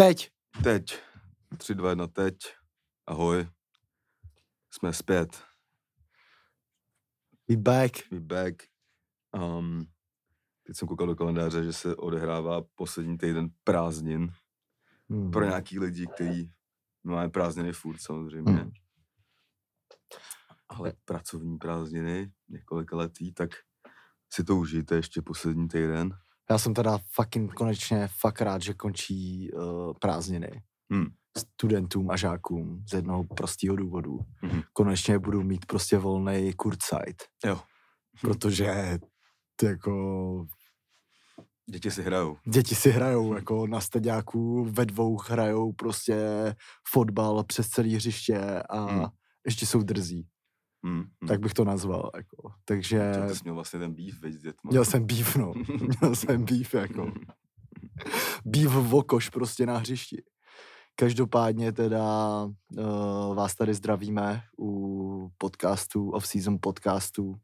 Teď. Teď. 3, 2, 1, teď. Ahoj. Jsme zpět. We back. We back. Um, teď jsem koukal do kalendáře, že se odehrává poslední týden prázdnin. Hmm. Pro nějaký lidi, kteří máme prázdniny furt samozřejmě. Hmm. Ale pracovní prázdniny, několik letý, tak si to užijte ještě poslední týden. Já jsem teda fucking konečně fakt rád, že končí uh, prázdniny. Hmm. Studentům a žákům z jednoho prostého důvodu. Mhm. Konečně budu mít prostě volný kurtzeit, Jo. protože ty jako Děti si hrajou. děti si hrajou, jako na staďáku ve dvou hrajou prostě fotbal přes celý hřiště a Hmm. ještě jsou drzí. Hmm. hmm. Tak bych to nazval, jako. Takže Ty jsi měl vlastně ten býv, veď, s dětma. měl jsem býv, no. Měl jsem býv, jako. býv v okoš prostě na hřišti. Každopádně teda uh, vás tady zdravíme u podcastu, off-season podcastu.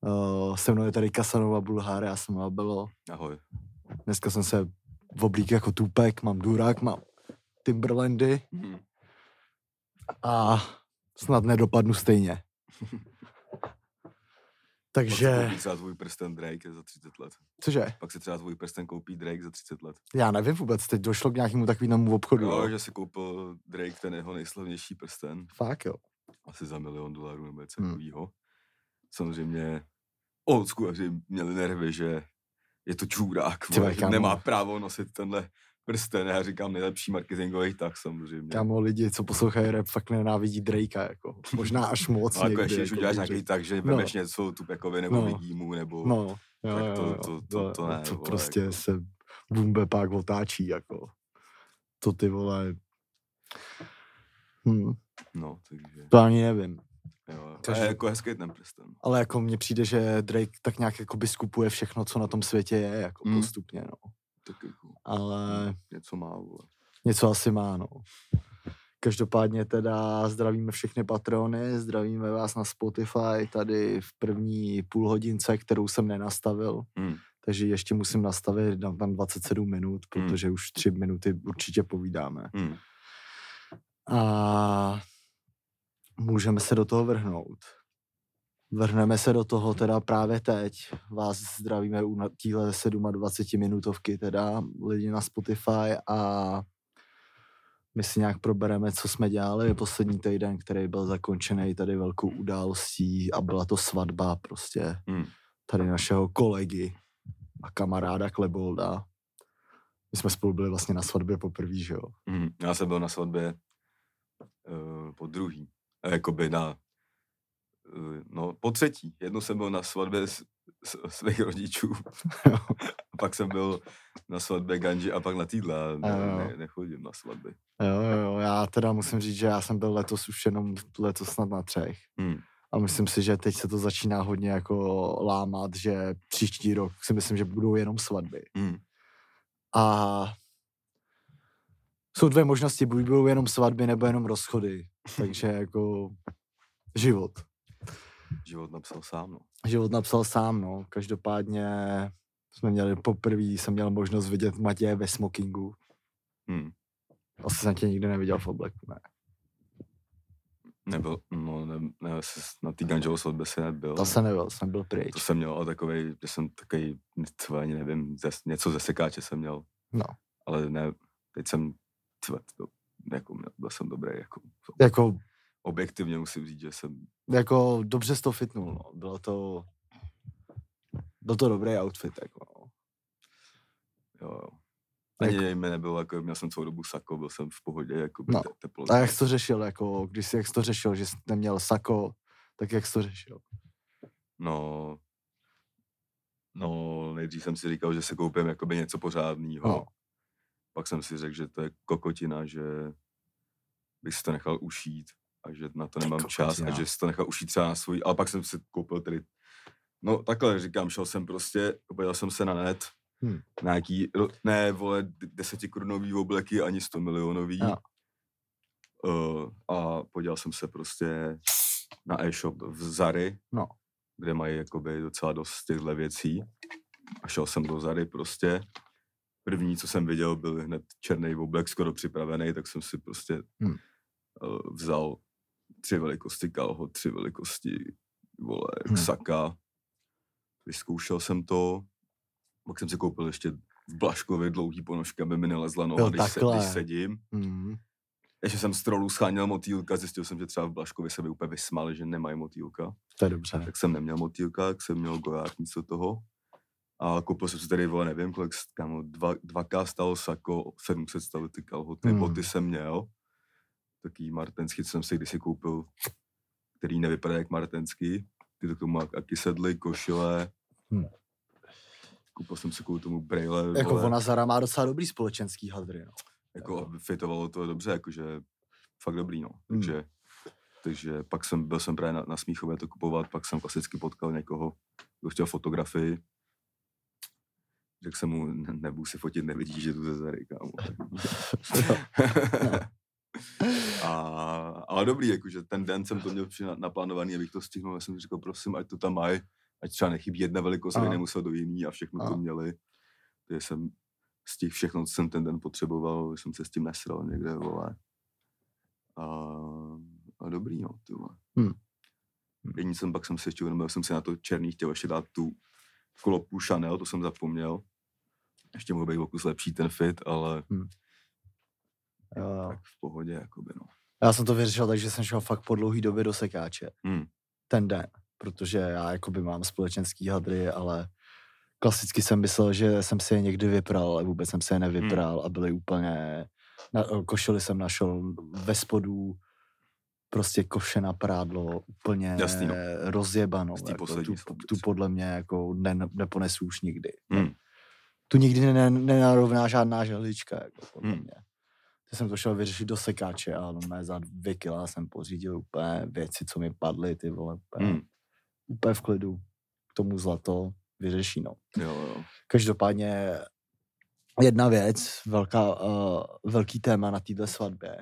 Uh, se mnou je tady Kasanova Bulhár, já jsem Abelo. Ahoj. Dneska jsem se v oblík jako Tupek, mám Durák, mám Timberlandy Mhm. a snad nedopadnu stejně. Pak si Takže, koupí třeba tvůj prsten Drake za 30 let. cože? Pak si třeba tvůj prsten koupí Drake za 30 let. Já nevím vůbec, teď došlo k nějakému takovému obchodu. Jo, Jo, že si koupil Drake ten jeho nejslavnější prsten. Fakt jo. Asi za milion dolarů nebo něco Hmm. takového. Samozřejmě old měli nervy, že je to čurák, nemá právo nosit tenhle prsten. Já říkám nejlepší marketingový tak samozřejmě. Kámo, lidi, co poslouchají rap, fakt nenávidí Drakea, jako. Možná až moc No, jako někdy. ještě, když jako uděláš nějaký tak, že No. vemeš něco Tupekovi nebo No. Vidímu, nebo... No, jo, tak jo, to- jo, to- to- to ne, to vole, prostě jako. se bumbe pak otáčí, jako. To ty vole. Hm, no takže... to ani nevím. Jo. A je jako hezký ten prsten. Ale jako mně přijde, že Drake tak nějak jako by skupuje všechno, co na tom světě je, jako Hmm. postupně, no. Tak jako Ale něco má, vole. něco asi má, no. Každopádně teda zdravíme všechny patrony, zdravíme vás na Spotify tady v první půl hodince, kterou jsem nenastavil, Hmm. takže ještě musím nastavit, dám tam 27 minut, Hmm. protože už 3 minuty určitě povídáme. Hmm. A můžeme se do toho vrhnout. Vrhneme se do toho teda právě teď. Vás zdravíme u téhle 27 minutovky teda lidi na Spotify a my si nějak probereme, co jsme dělali poslední týden, který byl zakončený tady velkou událostí a byla to svatba prostě Hmm. tady našeho kolegy a kamaráda Klebolda. My jsme spolu byli vlastně na svatbě poprvé, že jo? Hmm. Já jsem byl na svatbě uh, po druhý. Jakoby na, no po třetí. Jednou jsem byl na svatbě s, s, svých rodičů. a pak jsem byl na svatbě Ganji a pak na týdle. a Jo, Ne, ne, nechodím na svatby. Jo, jo, jo, já teda musím říct, že já jsem byl letos už jenom letos snad na třech. Hmm. A myslím si, že teď se to začíná hodně jako lámat, že příští rok si myslím, že budou jenom svatby. Hmm. A jsou dvě možnosti, buď budou jenom svatby, nebo jenom rozchody. Takže jako život. Život napsal sám, no. Život napsal sám, no. Každopádně jsme měli poprvé, jsem měl možnost vidět Matěje ve smokingu. Hmm. Asi jsem tě nikdy neviděl v obleku, ne. Nebyl, no, ne, ne, na té Ganjovo svatbě se nebyl. To jsem nebyl, jsem byl pryč. To jsem měl ale takový, že jsem takový, třeba ani nevím, zes, něco ze sekáče jsem měl. No. Ale ne, teď jsem, třeba, to, jako, byl jsem dobrý, jako, Jako objektivně musím říct, že jsem, jako dobře jsi to fitnul, no. Bylo to, byl to dobrý outfit, jako. no. jo, jo. Ani Jako- mi nebylo, jako, měl jsem celou dobu sako, byl jsem v pohodě, jako No, te, teplo. A jak jsi to řešil, jako, když jsi, jak jsi to řešil, že jsi neměl sako, tak jak jsi to řešil? No, no, nejdřív jsem si říkal, že se koupím jakoby něco pořádného. No. Pak jsem si řekl, že to je kokotina, že bych si to nechal ušít a že na to Ty nemám čas a kokotina. že si to nechal ušít třeba na svůj, ale pak jsem si koupil tedy, no takhle říkám, šel jsem prostě, podíval jsem se na net, Hmm. na nějaký, ne vole, d- desetikorunové obleky, ani 100 milionový. Jo. Uh, a podíval jsem se prostě na e-shop v Zary, No. kde mají jakoby docela dost těchto věcí. A šel jsem do Zary prostě první, co jsem viděl, byl hned černý oblek, skoro připravený, tak jsem si prostě Hmm. uh, vzal tři velikosti kalho, tři velikosti, vole, Hmm. ksaka. Vyzkoušel jsem to, pak jsem si koupil ještě v Blaškově dlouhý ponožky, aby mi nelezla noha, když, se, když sedím. Mm. Ještě jsem z trolů scháněl motýlka, zjistil jsem, že třeba v Blaškově se by úplně vysmáli, že nemají motýlka. To je dobře. Tak jsem neměl motýlka, tak jsem měl goják místo toho. A koupil jsem si tady, vole, nevím, kolik, kámo, dva, 2K stalo sako, 700 stalo ty kalhoty, Hmm. hmm. boty jsem měl. Taký martenský, co jsem si kdysi koupil, který nevypadá jak martenský. Ty to k tomu aky sedly, košile. Hmm. Koupil jsem si kvůli tomu brejle, Jako vole, ona Zara má docela dobrý společenský hadry, no. jako fitovalo to dobře, jakože fakt dobrý, no. Hmm. Takže, takže pak jsem, byl jsem právě na, na Smíchově to kupovat, pak jsem klasicky potkal někoho, kdo chtěl fotografii. Řekl jsem mu, "Ne- nebudu si fotit, nevidíš, že tu ze Zary, kámo. A, ale dobrý, jakože ten den jsem to měl naplánovaný, abych to stihnul, já jsem si říkal, prosím, ať to tam mají, ať třeba nechybí jedna velikost, aby nemusel do jiný a všechno Aha. to měli. Takže jsem z těch všechno, co jsem ten den potřeboval, jsem se s tím nesral někde, vole. A, a dobrý, no, ty vole. Hmm. Jediný jsem, pak jsem si ještě uvědomil, jsem si na to černý chtěl ještě dát tu klopu Chanel, to jsem zapomněl. Ještě mohl být o kus lepší ten fit, ale Jo, tak v pohodě, jakoby, no. Já jsem to vyřešil tak, že jsem šel fakt po dlouhý době do sekáče. Hmm. Ten den. Protože já jakoby mám společenský hadry, ale klasicky jsem myslel, že jsem si je někdy vypral, ale vůbec jsem si je nevypral a byly úplně... Na, košily jsem našel ve spodu, prostě koše na prádlo, úplně Jasný, no. rozjebanou. Jako, tu, tu podle mě jako ne, neponesu už nikdy. Hmm. Tu nikdy ne, nenarovná žádná žehlička, jako podle Hmm. mě. Tak jsem to šel vyřešit do sekáče a no, za dvě kila jsem pořídil úplně věci, co mi padly, ty vole, úplně, Hmm. úplně v klidu. K tomu zlato vyřeší, no. Jo, jo. Každopádně jedna věc, velká, uh, velký téma na této svatbě.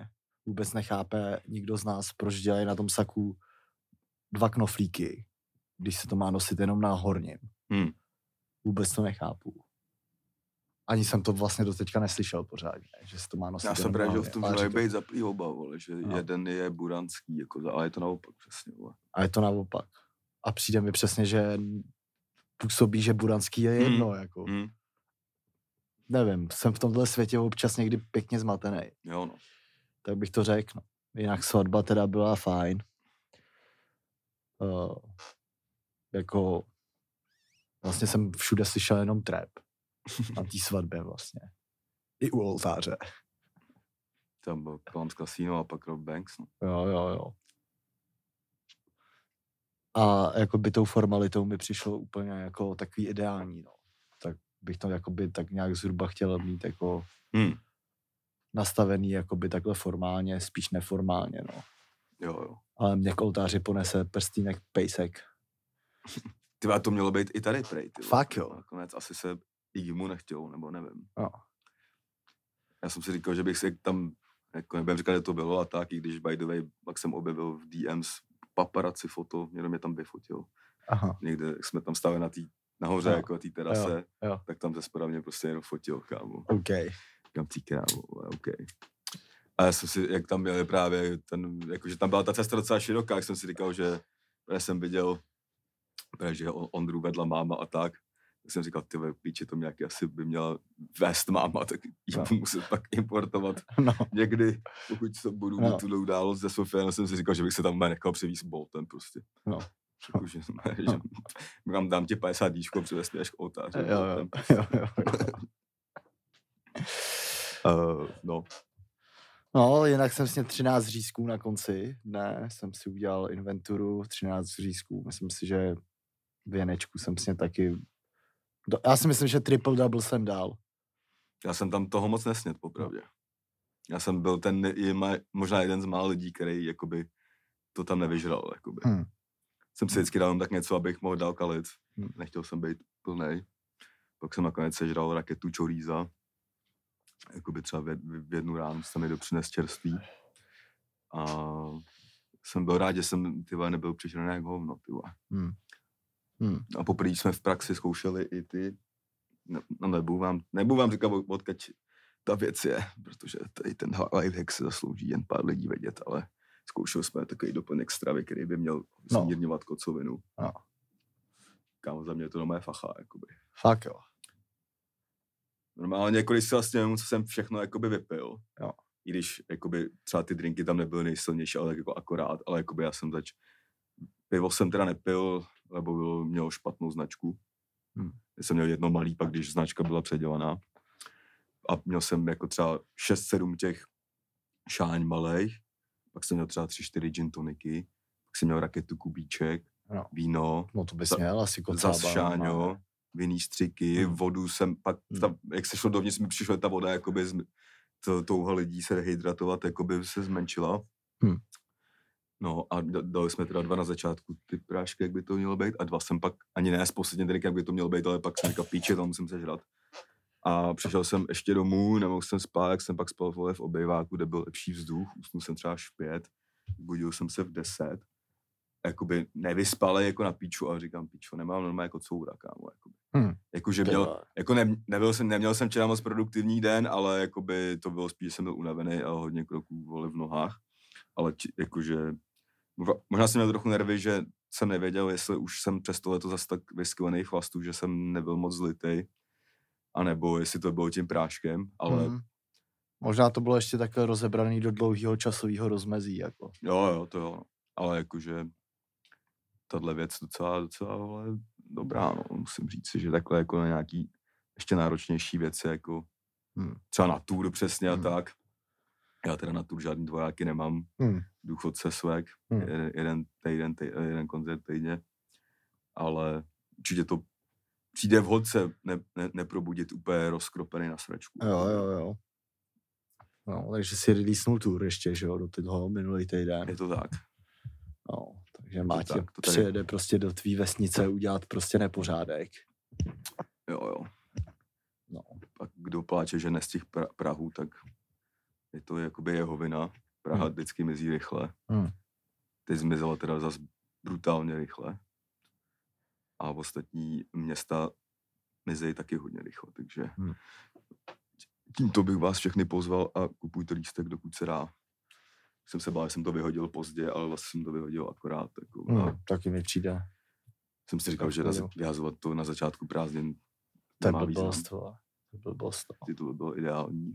Vůbec nechápe nikdo z nás, proč dělají na tom saku dva knoflíky, když se to má nosit jenom na horním. Hmm. Vůbec to nechápu. Ani jsem to vlastně do teďka neslyšel pořádně, že se to má nosit Já jsem na že v tom říkám- být zaplý oba, vole, že No. jeden je buranský, jako, ale je to naopak přesně, vole. A je to naopak. A přijde mi přesně, že působí, že buranský je Hmm. jedno, jako. Hmm. Nevím, jsem v tomhle světě občas někdy pěkně zmatený. Jo, no. tak bych to řekl. No. Jinak svatba teda byla fajn. Uh, jako vlastně jsem všude slyšel jenom trap na té svatbě vlastně. I u oltáře. Tam byl Palms Casino a pak Rob Banks, no. Jo, jo, jo. A jako by tou formalitou mi přišlo úplně jako takový ideální, no. Tak bych to jakoby tak nějak zhruba chtěl mít jako Hmm. nastavený jakoby takhle formálně, spíš neformálně, no. Jo, jo. Ale mě k oltáři ponese prstínek pejsek. Ty to mělo být i tady prej, ty. Fakt jo. Nakonec asi se mu nechtělo, nebo nevím. Jo. Já jsem si říkal, že bych si tam, jako nebudem říkat, že to bylo a tak, i když by the way, pak jsem objevil v DMs paparazzi foto, někdo mě tam vyfotil. Aha. Někde jak jsme tam stáli na té nahoře, Jo. jako na té terase, jo. tak tam ze spoda mě prostě jenom fotil, kámo. OK. Ty krávo, vole, OK. A já jsem si, jak tam měli právě ten, jakože tam byla ta cesta docela široká, jak jsem si říkal, že já jsem viděl, že On- Ondru vedla máma a tak, tak jsem říkal, ty píče, to nějaký asi by měla vést máma, tak ji No. muset pak importovat No, někdy, pokud se budu No. mít tu událost ze Sofie, jsem si říkal, že bych se tam nechal přivízt boltem prostě. No. Jako, že, že, mám, dám ti 50 díčko, přivez mě až k oltáři. jo, jo, jo, jo, jo. Uh, no, No, jinak jsem sněl 13 řízků na konci dne, jsem si udělal inventuru 13 řízků. Myslím si, že věnečku jsem sněl taky. Do, já si myslím, že triple double jsem dal. Já jsem tam toho moc nesnět, popravdě. Já jsem byl ten, možná jeden z mála lidí, který jakoby to tam nevyžral, jakoby. Hmm. Jsem si vždycky dal tak něco, abych mohl dál kalit. Hmm. Nechtěl jsem být plnej. Pak jsem nakonec sežral raketu čoríza. Jakoby třeba v, v jednu ránu jsem mi dopřines čerství. A jsem byl rád, že jsem ty nebyl přišel jak hovno. Ty. Hmm. Hmm. A poprvé jsme v praxi zkoušeli i ty ne, no nebudu vám, nebudu vám říkat, odkud ta věc je, protože tady ten lifehack se zaslouží jen pár lidí vědět, ale zkoušeli jsme takový doplněk stravy, který by měl No. zmírňovat kocovinu. No. Kámo, za mě je to moje facha, jakoby. Fakt jo. Normálně, jako když si vlastně co jsem všechno jakoby vypil, Jo. i když jakoby třeba ty drinky tam nebyly nejsilnější, ale tak jako akorát, ale jakoby já jsem zač... Pivo jsem teda nepil, lebo bylo, mělo špatnou značku. Hmm. Já jsem měl jedno malý, pak když značka byla předělaná. A měl jsem jako třeba 6-7 těch šáň malých, pak jsem měl třeba 3-4 gin toniky, pak jsem měl raketu kubíček, Jo. víno, No to bys měl asi zas šáňo, vinný střiky, Hmm. vodu jsem pak, Hmm. ta, jak se šlo dovnitř, mi přišla ta voda, jakoby z, to, touha lidí se hydratovat, jakoby se zmenšila. Hmm. No a da- dali jsme teda dva na začátku ty prášky, jak by to mělo být, a dva jsem pak, ani ne s posledním drinkem, jak by to mělo být, ale pak jsem říkal, píče, to musím sežrat. A přišel jsem ještě domů, nemohl jsem spát, jak jsem pak spal vole v obejváku, kde byl lepší vzduch, usnul jsem třeba až v pět, budil jsem se v deset, jakoby nevyspalej jako na píču a říkám, píčo, nemám normálně jako coura, kámo, jakoby. Hmm. Jakože Ty měl, jako ne, nebyl jsem, neměl jsem včera moc produktivní den, ale jakoby to bylo spíš, že jsem byl unavený a hodně kroků vole v nohách. Ale či, jakože, možná- jsem měl trochu nervy, že jsem nevěděl, jestli už jsem přes tohleto zase tak vysklený chlastu, že jsem nebyl moc zlitej, anebo jestli to bylo tím práškem, ale Mhm. Možná to bylo ještě takhle rozebraný do dlouhého časového rozmezí. Jako. jo, jo, to jo. Ale jakože tahle věc docela, docela vole, dobrá, no, musím říct si, že takhle jako na nějaký ještě náročnější věci, jako Hmm. třeba na tour přesně a Hmm. tak. Já teda na tour žádný dvojáky nemám, Hmm. Důchodce swag, Hmm. jeden, jeden týden, tý, jeden koncert týdně, ale určitě to přijde vhod se ne, ne, neprobudit úplně rozkropený na sračku. Jo, jo, jo. No, takže si releasenul tour ještě, že jo, do toho minulý týden. Je to tak. No, takže Mátěj tak, to tady- přijede prostě do tvý vesnice udělat prostě nepořádek. Jo, jo. No. Pak kdo pláče, že nestih pra, Prahu, tak je to jakoby jeho vina. Praha Hmm. vždycky mizí rychle. Hmm. Teď zmizela teda zas brutálně rychle. A ostatní města mizejí taky hodně rychle, takže Hmm. tímto bych vás všechny pozval a kupujte lístek, dokud se dá. Jsem se bál, že jsem to vyhodil pozdě, ale vlastně jsem to vyhodil akorát. Jako, a Hmm, taky mi přijde. jsem si říkal, že vyhazovat to na začátku prázdnin To je blbost. To je blbost, no. Ty to by bylo ideální.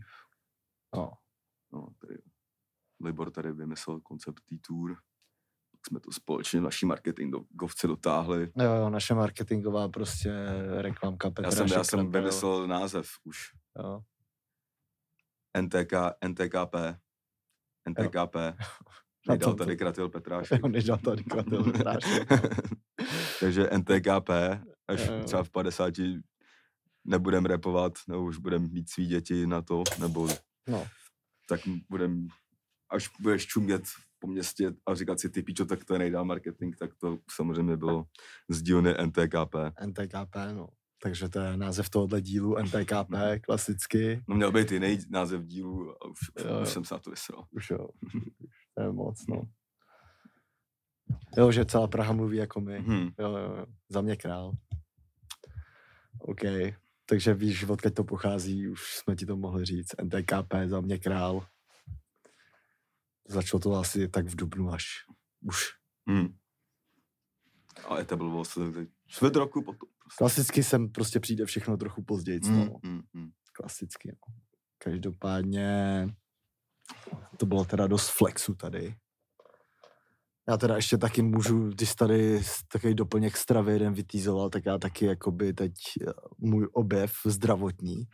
no. No, tady Libor tady vymyslel koncept té tour. Tak jsme to společně naší marketingovce dotáhli. Jo, jo, naše marketingová prostě reklamka Petra Já jsem, já jsem jo. vymyslel název už. Jo. NTK, NTKP. NTKP. Na Nejdal tady kratil Petrášek. Jo, než dal tady kratil Petrášek. Takže NTKP, až Jo, jo. třeba v 50 nebudem repovat, nebo už budem mít svý děti na to, nebo No, tak budem, až budeš čumět po městě a říkat si ty pičo, tak to je nejdál marketing, tak to samozřejmě bylo z dílny NTKP. NTKP, no. Takže to je název tohohle dílu NTKP, klasicky. No měl být jiný název dílu a už, Jo, jo. už jsem se na to vysral. Už jo, už, už to je moc, no. Jo, že celá Praha mluví jako my. Hmm. Jo, jo, jo. Za mě král. OK. Takže víš, odkud to pochází, už jsme ti to mohli říct. NTKP, za mě král. Začalo to asi tak v Dubnu až. Už. Hmm. Ale to bylo vlastně čtvrt roku potom. Prostě. Klasicky sem prostě přijde všechno trochu později. Hmm, No. hmm, hmm. Klasicky, no. Každopádně to bylo teda dost flexu tady. Já teda ještě taky můžu, když tady takový doplněk stravy jeden vytýzoval, tak já taky jakoby teď eh, můj objev zdravotní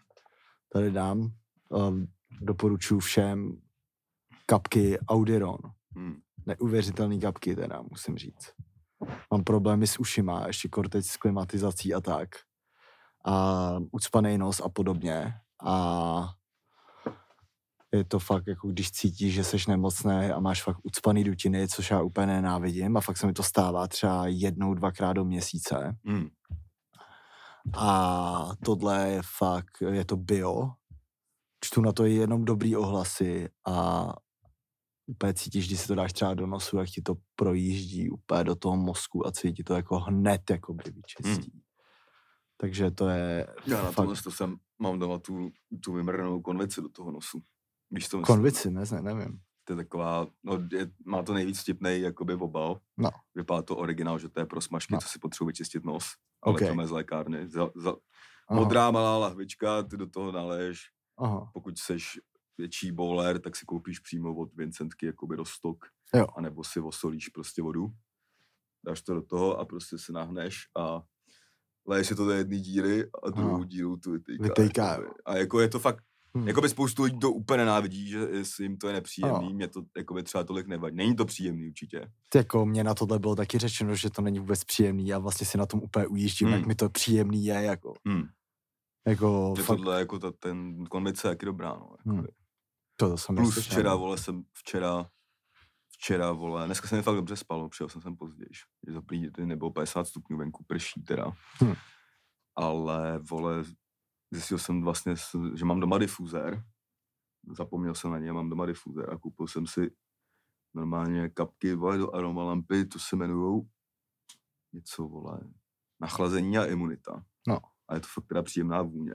tady dám. Um, doporučuji všem kapky Audiron. Hmm. Neuvěřitelný kapky teda, musím říct. Mám problémy s ušima, ještě kor teď s klimatizací a tak. A ucpaný nos a podobně. A je to fakt, jako když cítíš, že seš nemocný a máš fakt ucpaný dutiny, což já úplně nenávidím a fakt se mi to stává třeba jednou, dvakrát do měsíce. Hmm. A tohle je fakt, je to bio. Čtu na to jenom dobrý ohlasy a úplně cítíš, když si to dáš třeba do nosu, jak ti to projíždí úplně do toho mozku a cítí to jako hned jakoby vyčistí. Takže to je Já na fakt... tohle to jsem, mám doma tu, tu vymrdanou konvici do toho nosu. Víš to? Konvici, ne, ne, nevím. To je taková, no, je, má to nejvíc vtipnej jakoby obal. No. Vypadá to originál, že to je pro smažky, No. co si potřebují čistit nos. Ale Ok. to je z lékárny. Za, za, Aha, modrá malá lahvička, ty do toho naleješ. Aha, Pokud seš větší bowler, tak si koupíš přímo od Vincentky jakoby do stok. Jo. A nebo si osolíš prostě vodu. Dáš to do toho a prostě si nahneš a leješ si to do jedné díry a druhou Aha. díru tu vytejká. A jako je to fakt hm. Jakoby spoustu lidí to úplně nenávidí, že jim to je nepříjemný, Ano. mě to jakoby třeba tolik nevadí. Není to příjemný určitě. Jako mě na tohle bylo taky řečeno, že to není vůbec příjemný a vlastně si na tom úplně ujíždím, jak Hmm. mi to příjemný je, jako, Hmm. jako Je fakt, tohle jako ta, ten konvice je taky dobrá, no. Hmm. To, to jsem Plus neslyšel, včera, no. vole, jsem včera, včera, vole, dneska jsem fakt dobře spal, přijel jsem sem později, že za prý ty nebylo 50 stupňů venku, prší teda. Hmm. Ale, vole, zjistil jsem vlastně, že mám doma difuzér, zapomněl jsem na něj, mám doma difuzér a koupil jsem si normálně kapky, vole, do aromalampy, to se jmenujou něco, vole, nachlazení a imunita. No. A je to fakt teda příjemná vůně.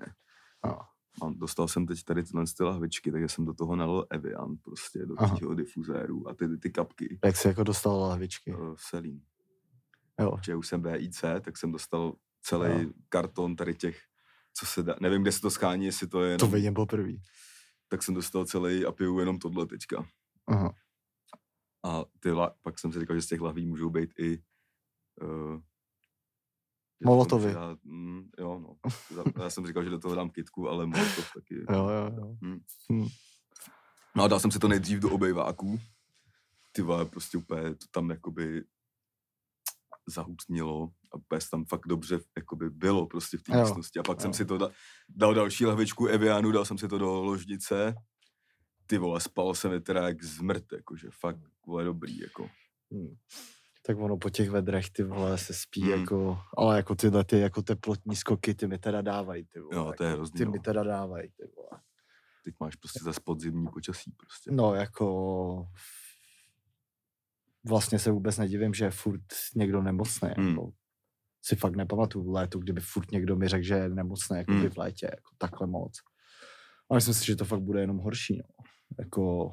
No. Mám, dostal jsem teď tady tyhle ty lahvičky, takže jsem do toho nalil Evian prostě, do Aha. toho difuzéru a ty, ty, kapky Jak jsi jako dostal lahvičky. uh, Selín. Jo. Že už jsem VIC, tak jsem dostal celý Jo. karton tady těch, co se dá, nevím, kde se to schání, jestli to je To jenom, vidím poprvé. tak jsem dostal celý a piju jenom tohle teďka. Aha. A ty la, pak jsem si říkal, že z těch lahví můžou být i uh, Molotovy. Mm, jo, no. Já jsem říkal, že do toho dám kitku, ale molotov taky. Jo, jo, jo. Hm. Hm. No a dal jsem si to nejdřív do obejváků. Ty vole, prostě úplně to tam jakoby zahutnilo a se tam fakt dobře jakoby bylo prostě v té místnosti. A pak jo. jsem si to da, dal další lahvičku Evianu, dal jsem si to do ložnice. Ty vole, spal jsem mi teda jak zmrt, jakože fakt vole dobrý, jako. Hm. Tak ono po těch vedrech, ty vole, se spí Hmm. jako, ale jako tyhle ty jako teplotní skoky, ty mi teda dávají, ty vole. Jo, to je jako, hrozný, Ty no. mi teda dávají, ty vole. Teď máš prostě zase podzimní počasí prostě. No, jako vlastně se vůbec nedivím, že je furt někdo nemocný. Hmm. Jako, si fakt nepamatuju v létu, kdyby furt někdo mi řekl, že je nemocný jako Hmm. v létě, jako takhle moc. A myslím si, že to fakt bude jenom horší, no. Jako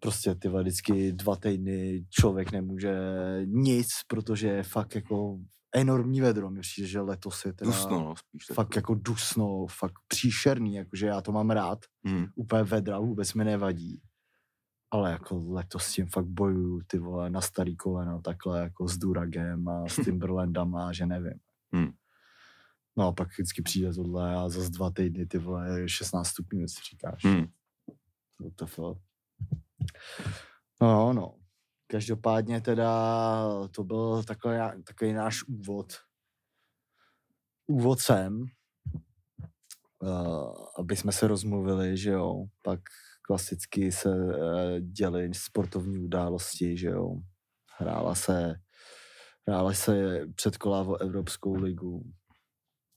prostě ty vždycky dva týdny člověk nemůže nic, protože je fakt jako enormní vedro. Mi přijde, že letos je teda Dusno, no, spíš tak. fakt jako dusno, fakt příšerný, jakože já to mám rád Hmm. úplně vedra, vůbec mi nevadí. Ale jako letos s tím fakt bojuju, ty vole, na starý koleno, takhle jako s Duragem a s Timberlandama, že nevím. Hmm. No a pak vždycky přijde tohle a za dva týdny, ty vole, je 16 stupňů, si říkáš. Hmm. WTF. No, no. Každopádně teda to byl takový, takový náš úvod. Úvod sem, uh, aby jsme se rozmluvili, že jo. Pak klasicky se uh, děly sportovní události, že jo. Hrála se, hrála se předkola o Evropskou ligu,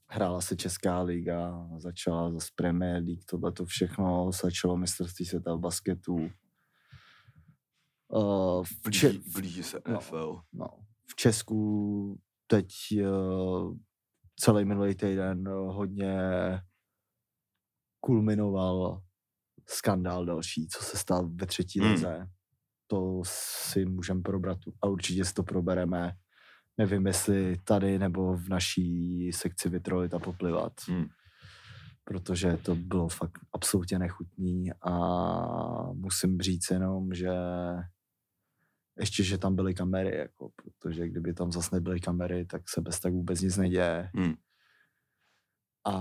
hrála se Česká liga, začala zase Premier League, tohle to všechno, začalo mistrovství světa v basketu. Uh, v, Če- Blíží, se no. NFL. no, v Česku teď uh, celý minulý týden uh, hodně kulminoval skandál další, co se stal ve třetí Hmm. lize. To si můžeme probrat a určitě si to probereme. Nevím, jestli tady nebo v naší sekci Vitrolit a poplivat. Hmm. Protože to bylo fakt absolutně nechutný a musím říct jenom, že ještě, že tam byly kamery, jako, protože kdyby tam zase nebyly kamery, tak se bez tak vůbec nic neděje. Hmm. A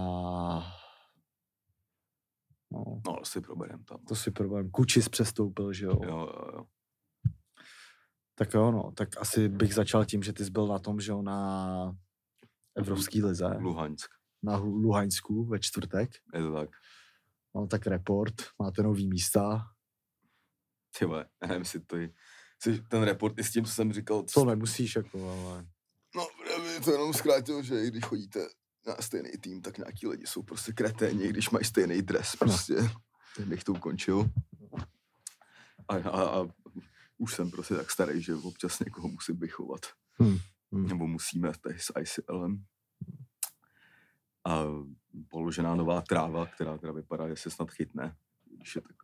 no, No, asi proberem tam. to si problém. Kučis přestoupil, že jo? Jo, jo, jo. Tak jo, no, tak asi bych začal tím, že ty jsi byl na tom, že jo, na Evropský lize, Luhansk. na Luhaňsku ve čtvrtek. Je to tak. No tak report, máte nový místa. Ty vole, nevím, jestli to je, ten report i s tím, co jsem říkal. To nemusíš, jako, ale... No, já bych to jenom zkrátil, že i když chodíte na stejný tým, tak nějaký lidi jsou prostě kreténi, když mají stejný dres, prostě. Tak bych to ukončil. A, a, a už jsem prostě tak starý, že občas někoho musím vychovat. Hmm, hmm. Nebo musíme tady s ICLem. a položená nová tráva, která teda vypadá, že se snad chytne, když je tak,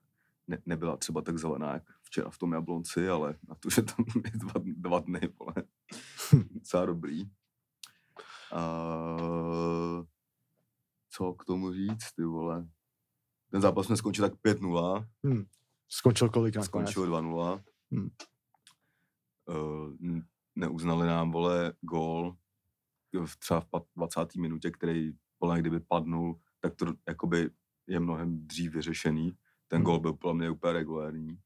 ne, nebyla třeba tak zelená, jak včera v tom Jablonci, ale na to, že tam je dva, dva dny, vole, docela dobrý. A, co k tomu říct, ty vole. Ten zápas jsme skončil tak 5-0. Hmm. Skončil kolik nakonec? Skončil 2-0. Hmm. Uh, neuznali nám, vole, gól v třeba v 20. minutě, který, vole, kdyby padnul, tak to jakoby je mnohem dřív vyřešený. Ten Hmm. gól byl podle mě úplně regulární.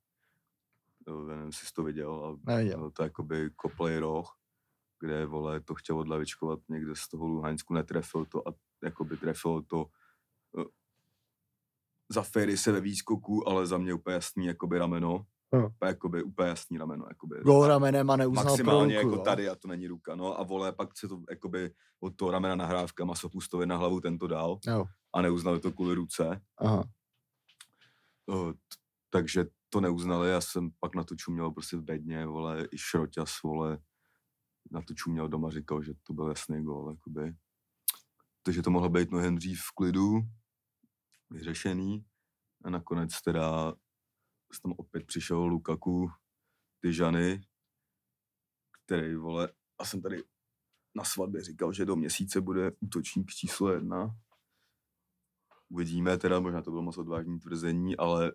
Uh, nevím, jestli to viděl. A Neviděl. bylo to jakoby koplej roh, kde, vole, to chtěl odlavičkovat někde z toho Luhansku, netrefil to a jakoby trefilo to uh, za Ferry se ve výskoku, ale za mě úplně jasný jakoby rameno. Úplně, jakoby, úplně jasný rameno. Jakoby. Gól ramenem a neuznal Maximálně ruku, jako jo. tady a to není ruka. No a vole, pak se to jakoby od toho ramena nahrávka Masopustovi na hlavu tento dál Jo. a neuznali to kvůli ruce. Aha. Uh, takže to neuznali, já jsem pak na to čuměl prostě v bedně, vole, i Šroťas, vole, na to čuměl doma, říkal, že to byl jasný gól, jakoby. Takže to mohlo být mnohem dřív v klidu, vyřešený. A nakonec teda tam opět přišel Lukaku, Tyžany, který, vole, a jsem tady na svatbě říkal, že do měsíce bude útočník číslo jedna. Uvidíme teda, možná to bylo moc odvážné tvrzení, ale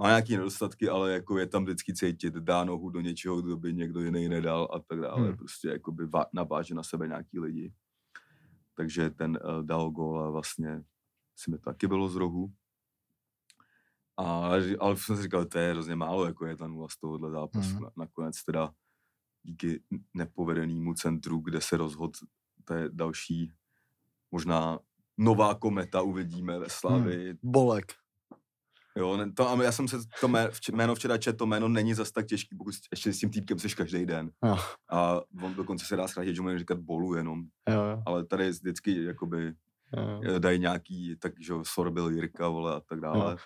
má nějaký nedostatky, ale jako je tam vždycky cítit, dá nohu do něčeho, kdo by někdo jiný nedal a tak dále. Hmm. Hmm. Prostě jakoby va- naváže na sebe nějaký lidi. Takže ten uh, dal gól a vlastně si mi to taky bylo z rohu. A, ale jsem si říkal, to je hrozně málo, jako je ta nula z tohohle zápasu. Hmm. Nakonec teda díky nepovedenému centru, kde se rozhod, to je další možná nová kometa uvidíme ve Slavii. Bolek. Jo, ne, to, ale já jsem se to jméno včera četl, to jméno není zas tak těžký, pokud ještě s tím týpkem jsi každý den. Jo. A on dokonce se dá zkrátit, že mu říkat bolu jenom, Jo, jo. ale tady vždycky jakoby jo. eh, dají nějaký, tak že jo, Sorbil Jirka, vole, a tak dále.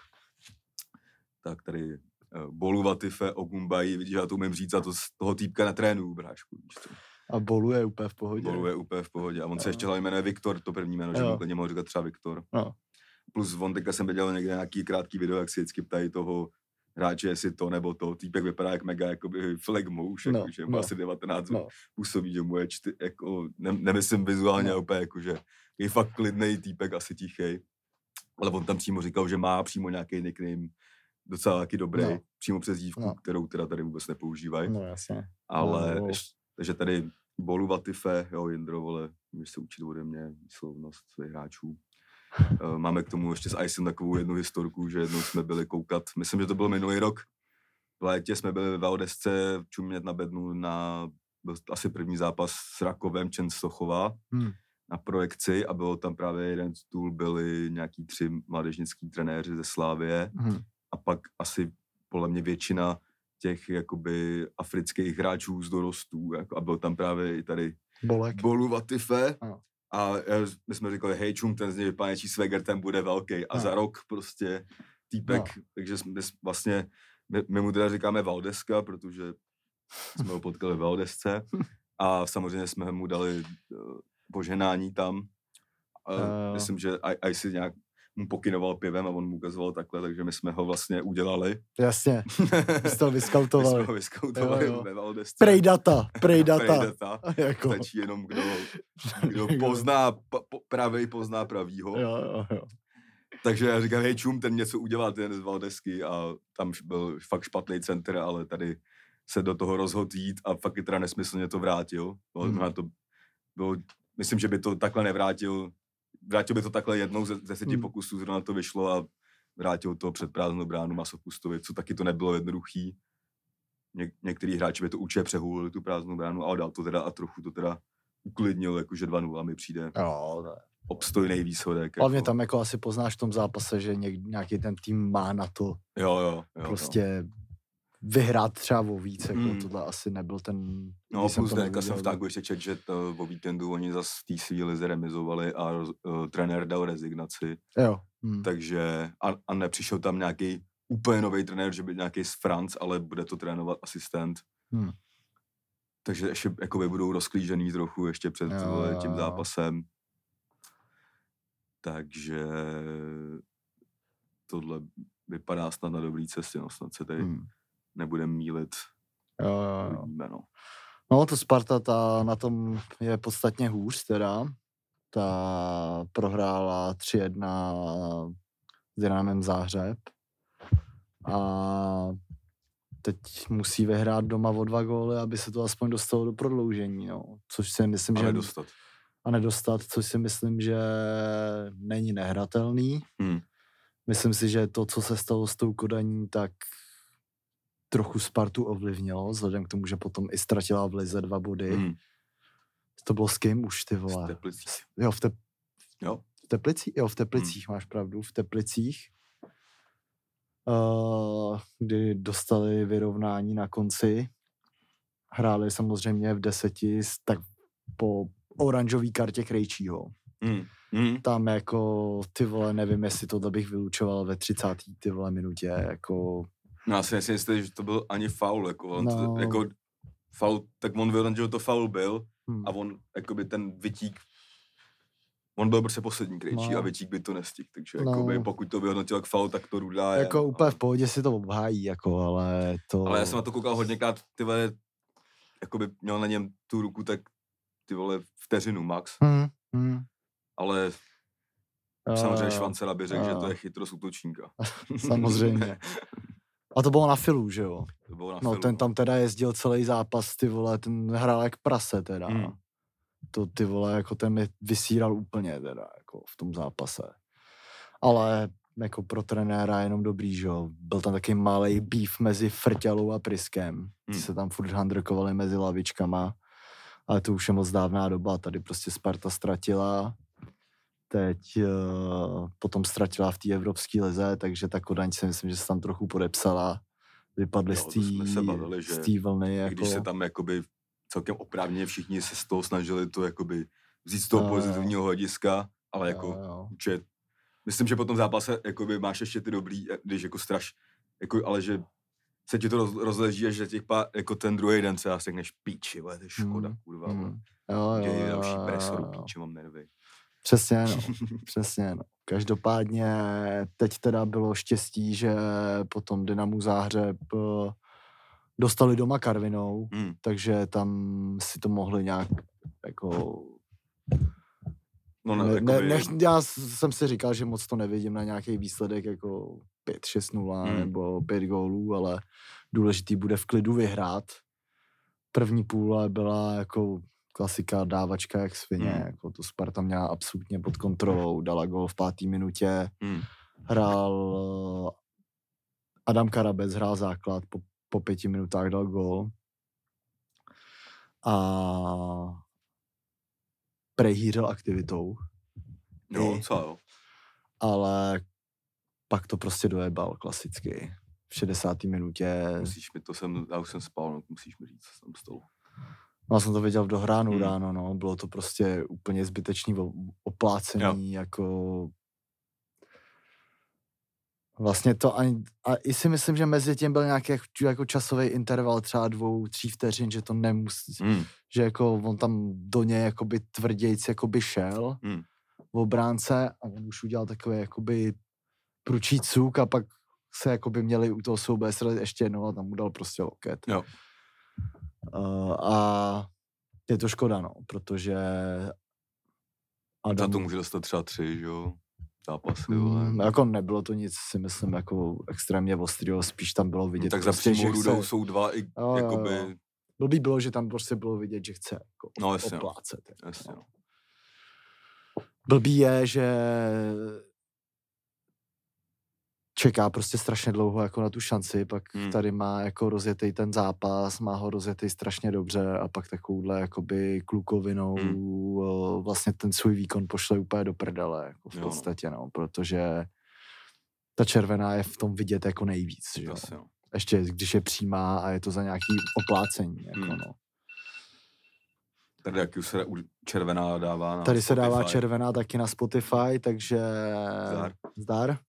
Tak tady uh, Bolu Vatife, Ogumbaji, vidíš, já to umím říct, a to z toho týpka netrénuju, brášku, víš co. A Bolu je úplně v pohodě. Bolu je úplně v pohodě. A on se Jo. ještě hlavně jmenuje Viktor, to první jméno, že Jo. mu klidně mohl říkat třeba Viktor. No. Plus on teďka jsem viděl někde nějaký krátký video, jak si vždycky ptají toho hráče, jestli to nebo to. Týpek vypadá jak mega jakoby flag muž, No, jako, že má no. asi 19, No. působí, že mu je čty, jako, ne, nemyslím vizuálně No. no. úplně, jako, že je fakt klidný týpek, asi tichý. Ale on tam přímo říkal, že má přímo nějaký nickname docela taky dobrý, No. no. přímo přes dívku, No. no. kterou teda tady vůbec nepoužívají. No jasně. Ale, no. ještě, takže tady Bolu Vatife, jo, Jindro, vole, můžeš se učit ode mě výslovnost svých hráčů. Eh, Máme k tomu ještě s Icem takovou jednu historku, že jednou jsme byli koukat, myslím, že to byl minulý rok, v létě jsme byli ve Valdesce čumět na bednu na byl asi první zápas s Rakovem Čenstochova Hmm. na projekci a bylo tam právě jeden stůl, byli nějaký tři mládežnický trenéři ze Slávie Hm. a pak asi podle mě většina těch jakoby afrických hráčů z dorostů jako, a byl tam právě i tady Bolek. Bolu Vatife Ano. A já- my jsme říkali, hej čum, ten z něj vypadá něčí swagger, ten bude velký a No. za rok prostě týpek, No. takže jsme vlastně, my, my mu teda říkáme Valdeska, protože jsme ho potkali v Valdesce a samozřejmě jsme mu dali uh, poženání tam. Uh, myslím, že aj, aj si nějak mu pokynoval pivem a on mu ukazoval takhle, takže my jsme ho vlastně udělali. Jasně. My jsme vyskautovali. ho vyskautovali Jo, jo. ve Valdesce. Prej data. Prej data. Prejdata. jako. Stačí jenom, kdo, kdo pozná, po, pravej pozná pravýho. Jo, jo, jo. Takže já říkám, hej čum, ten něco udělal, ten z Valdesky a tam byl fakt špatný center, ale tady se do toho rozhodl jít a fakt i teda nesmyslně to vrátil. Hmm. to bylo, myslím, že by to takhle nevrátil, vrátil by to takhle jednou ze, deseti Hmm. pokusů, zrovna to vyšlo a vrátil to před prázdnou bránu Masopustovi, co taky to nebylo jednoduchý. Něk, některý hráči by to určitě přehulili tu prázdnou bránu, ale dal to teda a trochu to teda uklidnil, jakože 2-0 mi přijde Jo, to je. obstojný výsledek. Hlavně jako. tam jako asi poznáš v tom zápase, že něk, nějaký ten tým má na to Jo, jo, jo. prostě vyhrát třeba o víc, jako Mm. tohle asi nebyl ten... No jsem plus teďka jsem v tágu ještě čet, že to, o víkendu oni zase v té svý lize remizovali a uh, trenér dal rezignaci, Jo. Hm. takže a, a nepřišel tam nějaký úplně nový trenér, že by nějaký z Franc, ale bude to trénovat asistent. Hmm. Takže ještě jakoby budou rozklížený trochu ještě před Jo, jo, tím zápasem. Takže tohle vypadá snad na dobrý cestě, no snad se tady Hmm. Nebudeme mílit. Jo, jo, jo. Uvidíme, no. No, to Sparta ta na tom je podstatně hůř teda. Ta prohrála 3-1 s Dynamem Záhřeb. A teď musí vyhrát doma o dva góly, aby se to aspoň dostalo do prodloužení, no. Což si myslím, Ale že... dostat. A nedostat, což si myslím, že není nehratelný. Hmm. Myslím si, že to, co se stalo s tou Kodaní, tak trochu Spartu ovlivnilo, vzhledem k tomu, že potom i ztratila v lize dva body. Hmm. To bylo s kým už, ty V vole? Teplicích. Jo, v, te, Jo. v Teplicích? Jo, v Teplicích, máš pravdu, v Teplicích. Uh, kdy dostali vyrovnání na konci. Hráli samozřejmě v deseti, tak po oranžový kartě Krejčího. Hmm. Hmm. Tam jako, ty vole, nevím, jestli tohle bych vylučoval ve 30. ty vole minutě, jako, No, já si nejsem jistý, že to byl ani faul, jako, on No. to, jako faul, tak on vyhodnotil, že to faul byl hm. a on, jakoby ten vytík, on byl prostě poslední krejčí No. a vytík by to nestihl, takže No. jakoby, pokud to vyhodnotil jak faul, tak to rudá je. jako no. úplně v pohodě si to obhájí, jako, ale to... Ale já jsem na to koukal hodněkrát, ty vole, jakoby měl na něm tu ruku, tak ty vole vteřinu max, Hm, hm. ale samozřejmě Švancera by řekl, že to je chytrost útočníka. Samozřejmě. A to bylo na filu, že jo? To bylo na No filu, ten tam teda jezdil celý zápas, ty vole, ten hrál jak prase teda. Hmm. To ty vole, jako ten mi vysíral úplně teda, jako v tom zápase. Ale jako pro trenéra jenom dobrý, že jo. Byl tam taky malý beef mezi Frťalou a Priskem. Ty Hmm. se tam furt handrkovali mezi lavičkama. Ale to už je moc dávná doba. Tady prostě Sparta ztratila. Teď uh, potom ztratila v té evropské lize, takže ta Kodaň si myslím, že se tam trochu podepsala. Vypadli Jo, z té že vlny. Jako, když se tam jakoby celkem oprávněně všichni se z toho snažili to jakoby vzít z toho jo. pozitivního hlediska, ale jako jo, jo. že myslím, že po tom zápase jakoby máš ještě ty dobrý, eh, když jako straš, jako, ale že se ti to roz, rozleží až za těch pár, jako ten druhý den se asi řekneš píči, vole, to je škoda, Mm, kurva, mm. Jo, jo, jo, další jo, presoru, píči, mám nervy. Přesně, no. Přesně, no. Každopádně teď teda bylo štěstí, že potom Dynamu Záhřeb eh, dostali doma Karvinou, Mm. takže tam si to mohli nějak jako... No, Ne, ne, jakoby, ne, já jsem si říkal, že moc to nevidím na nějaký výsledek jako 5-6-0 Hmm. nebo 5 gólů, ale důležitý bude v klidu vyhrát. První půle byla jako klasika dávačka jak svině, Hmm. jako to Sparta měla absolutně pod kontrolou, dala gól v páté minutě, mm. hrál eh, Adam Karabec, hrál základ, po, po pěti minutách dal gól. A prej hýřel aktivitou, Jo, I- co jo. ale pak to prostě dojebal klasicky. V 60. minutě, Musíš mi, to jsem, já už jsem spal, no, musíš mi říct, co jsem stolu. No, já jsem to viděl v dohránu Hmm. ráno, no, bylo to prostě úplně zbytečný oplácení, jako Vlastně to ani, a i si myslím, že mezi tím byl nějaký jako- časový interval třeba dvou, tří vteřin, že to nemusí, Mm. že jako on tam do něj jakoby tvrdějc jakoby šel Mm. v obránce a on už udělal takový jakoby pručí cuk a pak se jakoby měli u toho souboje ještě jednou a tam mu dal prostě loket. Jo. Uh, a je to škoda, no, protože Za Adam, to může dostat třeba tři, že jo, zápasy, mm, jako nebylo to nic, si myslím, jako extrémně ostrýho, spíš tam bylo vidět No, tak za prostě, přímou že rudou chce, jsou dva i Jo, jo, jakoby, jo. blbý bylo, že tam prostě bylo vidět, že chce jako No, jasně, no. oplácet. jako, jasně, no. no. Blbý je, že čeká prostě strašně dlouho jako na tu šanci, pak Hmm. tady má jako rozjetý ten zápas, má ho rozjetý strašně dobře a pak takovouhle jakoby klukovinou Hmm. hmm. vlastně ten svůj výkon pošle úplně do prdele, jako v Jo, no. podstatě, no, protože ta červená je v tom vidět jako nejvíc, že jo. No. Ještě když je přímá a je to za nějaký oplácení, jako Hmm. no. Tady jak už se červená dává na Tady se dává Spotify. červená taky na Spotify, takže Zdar. zdar.